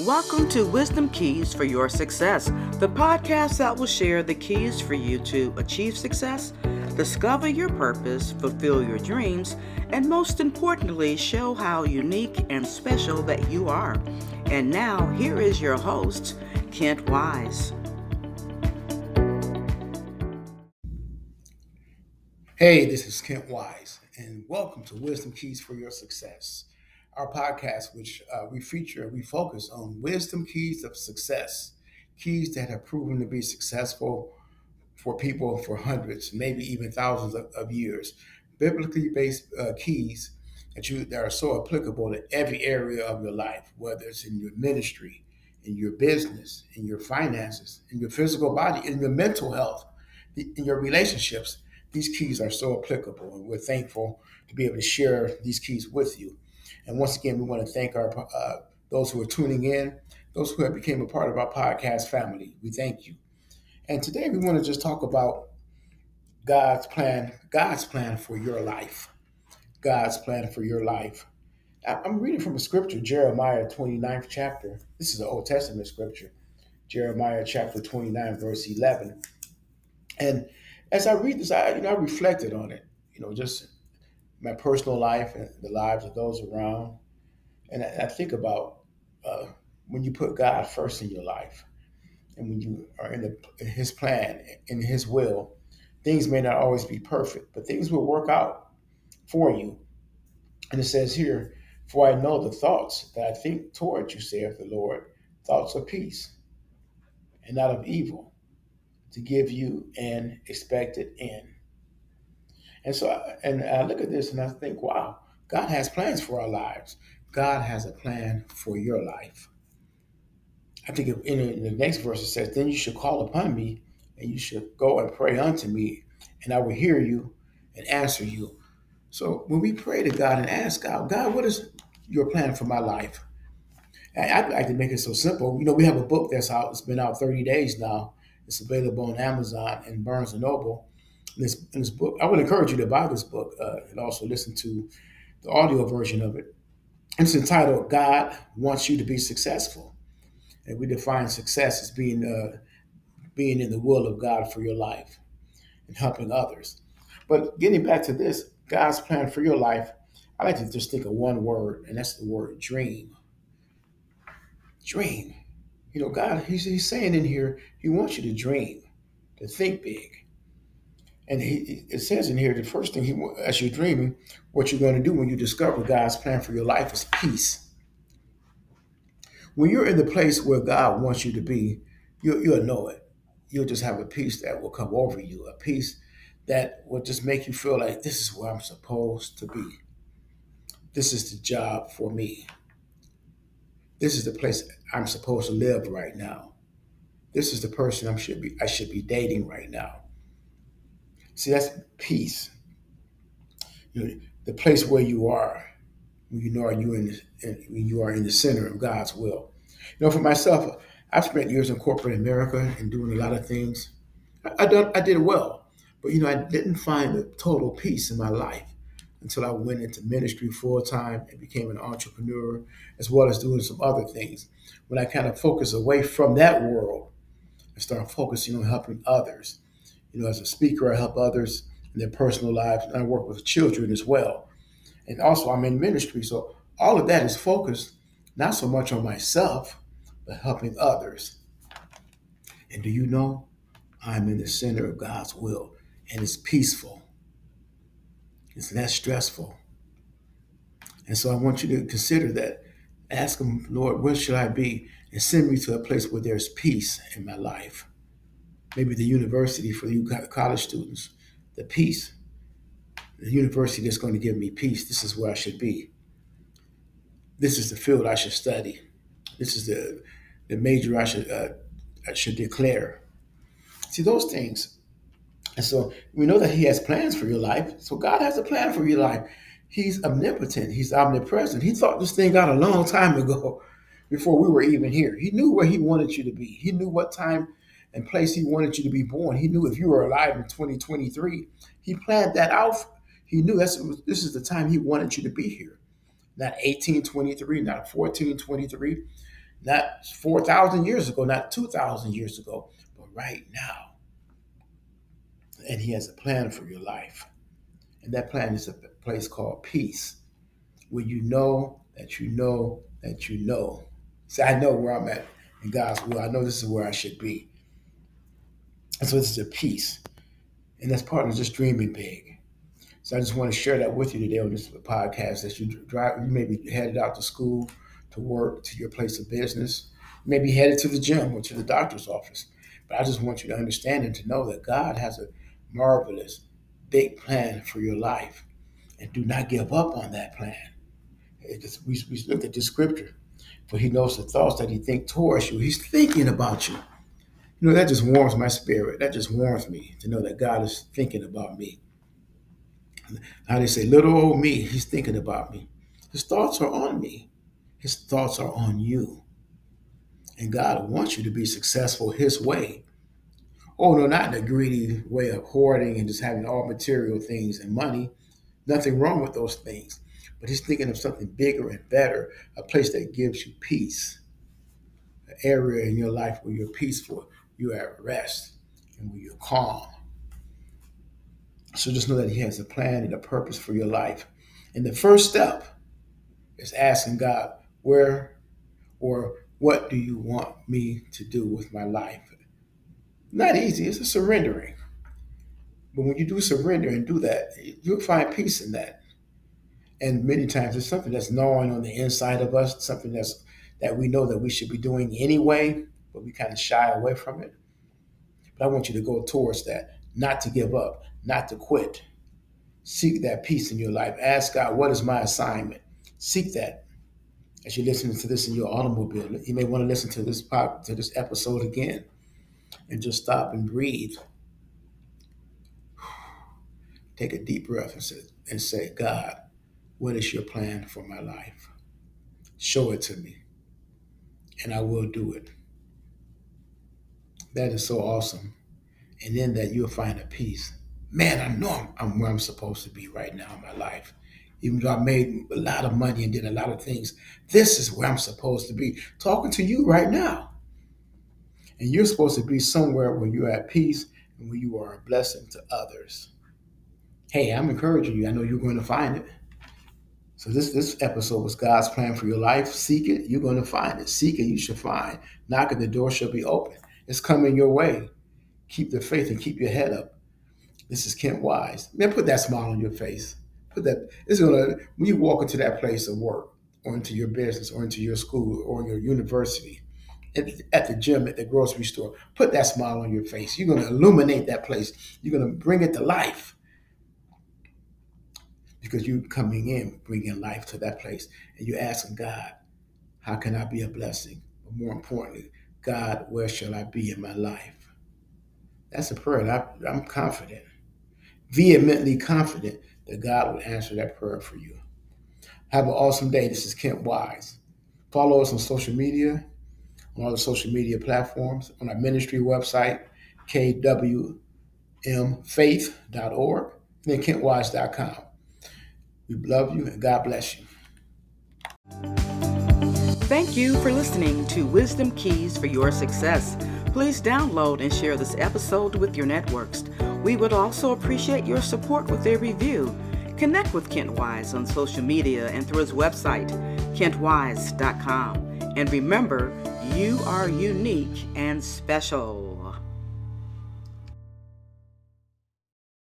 Welcome to Wisdom Keys for Your Success, the podcast that will share the keys for you to achieve success, discover your purpose, fulfill your dreams, and most importantly, show how unique and special that you are. And now, here is your host, Kent Wise. Hey, this is Kent Wise, and welcome to Wisdom Keys for Your Success our podcast, which uh, we feature, we focus on wisdom keys of success, keys that have proven to be successful for people for hundreds, maybe even thousands of, of years. Biblically based uh, keys that you that are so applicable to every area of your life, whether it's in your ministry, in your business, in your finances, in your physical body, in your mental health, in your relationships. These keys are so applicable, and we're thankful to be able to share these keys with you. And once again, we want to thank our uh, those who are tuning in, those who have become a part of our podcast family. We thank you. And today we want to just talk about God's plan, God's plan for your life. God's plan for your life. I'm reading from a scripture, Jeremiah 29th chapter. This is an Old Testament scripture, Jeremiah chapter 29, verse 11. And as I read this, I you know I reflected on it, you know, just my personal life and the lives of those around. And I, I think about uh, when you put God first in your life and when you are in, the, in His plan, in His will, things may not always be perfect, but things will work out for you. And it says here, For I know the thoughts that I think toward you, saith the Lord, thoughts of peace and not of evil, to give you an expected end. And so, and I look at this and I think, wow, God has plans for our lives. God has a plan for your life. I think in the next verse it says, Then you should call upon me, and you should go and pray unto me, and I will hear you and answer you. So when we pray to God and ask God, God, what is your plan for my life? I'd like to make it so simple. You know, we have a book that's out, it's been out 30 days now. It's available on Amazon and Barnes and Noble this, in this book. I would encourage you to buy this book uh, and also listen to the audio version of it. It's entitled "God Wants You to Be Successful," and we define success as being uh, being in the will of God for your life and helping others. But getting back to this, God's plan for your life, I like to just think of one word, and that's the word dream. Dream. You know, God, he's, he's saying in here, He wants you to dream, to think big, and he, it says in here, the first thing he, as you're dreaming, what you're going to do when you discover God's plan for your life is peace. When you're in the place where God wants you to be, you, you'll know it. You'll just have a peace that will come over you, a peace that will just make you feel like this is where I'm supposed to be. This is the job for me. This is the place I'm supposed to live right now. This is the person I should be I should be dating right now See, that's peace. You know, the place where you are, when you know you in, when you are in the center of God's will. You know, for myself, I've spent years in corporate America and doing a lot of things. I, I done, I did well, but you know, I didn't find the total peace in my life until I went into ministry full time and became an entrepreneur, as well as doing some other things. When I kind of focused away from that world and started focusing on helping others you know, as a speaker, I help others in their personal lives, and I work with children as well. And also, I'm in ministry, so all of that is focused not so much on myself, but helping others. And do you know, I'm in the center of God's will, and it's peaceful. It's less stressful. And so I want you to consider that. Ask Him, Lord, where should I be? And send me to a place where there's peace in my life maybe the university for you college students, the peace, the university that's going to give me peace. This is where I should be. This is the field I should study. This is the the major I should uh, I should declare. See those things, and so we know that He has plans for your life. So God has a plan for your life. He's omnipotent. He's omnipresent. He thought this thing out a long time ago, before we were even here. He knew where He wanted you to be. He knew what time and place he wanted you to be born. He knew if you were alive in 2023, he planned that out. He knew that's this is the time he wanted you to be here. Not 1823, not 1423, not 4,000 years ago, not 2,000 years ago, but right now. And He has a plan for your life. And that plan is a place called peace, where you know that you know that you know. See, I know where I'm at in God's will. I know this is where I should be. And so this is a peace. And that's part of just dreaming big. So I just want to share that with you today on this podcast that you drive, you may be headed out to school, to work, to your place of business, you may be headed to the gym or to the doctor's office. But I just want you to understand and to know that God has a marvelous, big plan for your life. And do not give up on that plan. Just, we, we looked at this scripture. For he knows the thoughts that he thinks towards you. He's thinking about you. You know, that just warms my spirit. That just warms me to know that God is thinking about me. How they say, little old me, he's thinking about me. His thoughts are on me. His thoughts are on you. And God wants you to be successful his way. Oh, no, not in a greedy way of hoarding and just having all material things and money. Nothing wrong with those things. But he's thinking of something bigger and better, a place that gives you peace, an area in your life where you're peaceful, you're at rest, and where you're calm. So just know that he has a plan and a purpose for your life. And the first step is asking God, where or what do you want me to do with my life? Not easy, it's a surrendering. But when you do surrender and do that, you'll find peace in that. And many times it's something that's gnawing on the inside of us, something that's that we know that we should be doing anyway, but we kind of shy away from it. But I want you to go towards that, not to give up, not to quit. Seek that peace in your life. Ask God, what is my assignment? Seek that. As you're listening to this in your automobile, you may want to listen to this pop, to this episode again, and just stop and breathe. Take a deep breath and say, and say, God, what is your plan for my life? Show it to me, and I will do it. That is so awesome. And then that you'll find a peace. Man, I know I'm, I'm where I'm supposed to be right now in my life. Even though I made a lot of money and did a lot of things, this is where I'm supposed to be. Talking to you right now. And you're supposed to be somewhere where you're at peace and where you are a blessing to others. Hey, I'm encouraging you. I know you're going to find it. So this this episode was God's plan for your life. Seek it, you're going to find it. Seek it, you should find. Knock at the door shall be open. It's coming your way. Keep the faith and keep your head up. This is Kent Wise. Man, put that smile on your face. Put that. It's gonna when you walk into that place of work, or into your business, or into your school, or your university, at, at the gym, at the grocery store. Put that smile on your face. You're gonna illuminate that place. You're gonna bring it to life because you're coming in, bringing life to that place, and you're asking God, "How can I be a blessing?" But more importantly, God, where shall I be in my life? That's a prayer. I, I'm confident, vehemently confident that God will answer that prayer for you. Have an awesome day. This is Kent Wise. Follow us on social media, on all the social media platforms, on our ministry website, kwmfaith.org, and then kentwise.com. We love you and God bless you. Thank you for listening to Wisdom Keys for Your Success. Please download and share this episode with your networks. We would also appreciate your support with a review. Connect with Kent Wise on social media and through his website, kentwise.com. And remember, you are unique and special.